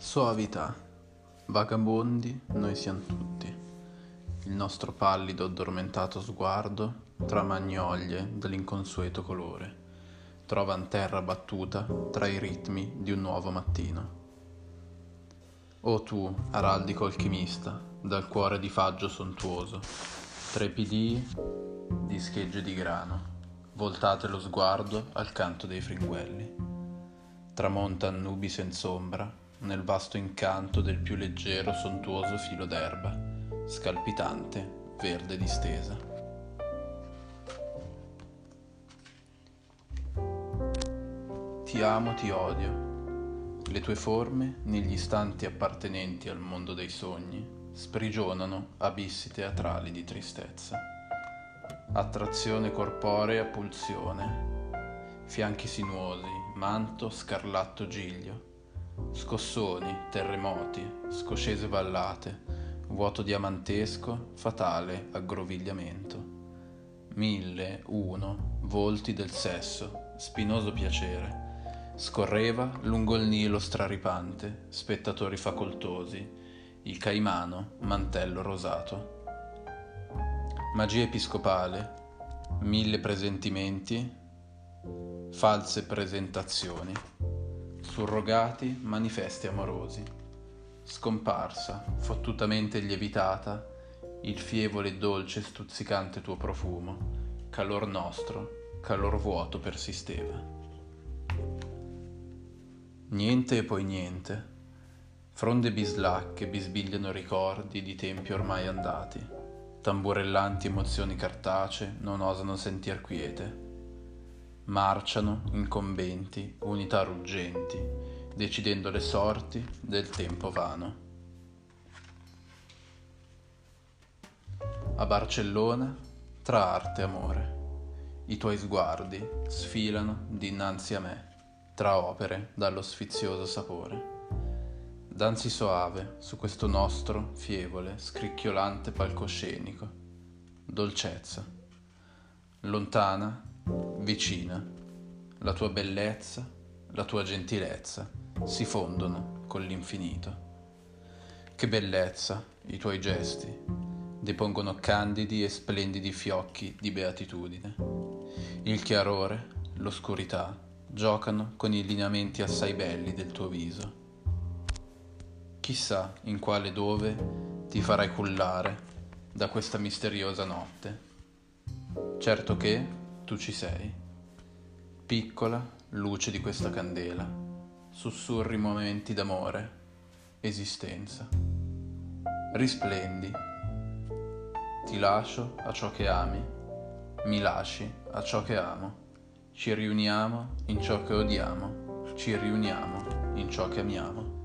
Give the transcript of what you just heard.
Soavità, vagabondi noi siamo tutti. Il nostro pallido addormentato sguardo, tra magnolie dell'inconsueto colore, trova in terra battuta tra i ritmi di un nuovo mattino. O tu, araldico alchimista, dal cuore di faggio sontuoso, trepidii di schegge di grano, voltate lo sguardo al canto dei fringuelli. Tramonta nubi senza ombra nel vasto incanto del più leggero, sontuoso filo d'erba, scalpitante, verde distesa. Ti amo, ti odio. Le tue forme, negli istanti appartenenti al mondo dei sogni, sprigionano abissi teatrali di tristezza. Attrazione corporea, pulsione, fianchi sinuosi, manto, scarlatto giglio, Scossoni, terremoti, scoscese vallate, vuoto diamantesco, fatale aggrovigliamento. Mille, uno, volti del sesso, spinoso piacere. Scorreva lungo il Nilo straripante, spettatori facoltosi, il caimano, mantello rosato. Magia episcopale, mille presentimenti, false presentazioni surrogati manifesti amorosi. Scomparsa, fottutamente lievitata, il fievole e dolce stuzzicante tuo profumo, calor nostro, calor vuoto persisteva. Niente e poi niente, fronde bislacche bisbigliano ricordi di tempi ormai andati, tamburellanti emozioni cartacee non osano sentir quiete marciano incombenti, unità ruggenti, decidendo le sorti del tempo vano. A Barcellona, tra arte e amore, i tuoi sguardi sfilano dinanzi a me, tra opere dallo sfizioso sapore. Danzi soave su questo nostro fievole, scricchiolante palcoscenico, dolcezza. Lontana vicina, la tua bellezza, la tua gentilezza si fondono con l'infinito. Che bellezza i tuoi gesti, depongono candidi e splendidi fiocchi di beatitudine. Il chiarore, l'oscurità giocano con i lineamenti assai belli del tuo viso. Chissà in quale dove ti farai cullare da questa misteriosa notte. Certo che tu ci sei. Piccola luce di questa candela, sussurri momenti d'amore, esistenza. Risplendi. Ti lascio a ciò che ami, mi lasci a ciò che amo. Ci riuniamo in ciò che odiamo, ci riuniamo in ciò che amiamo.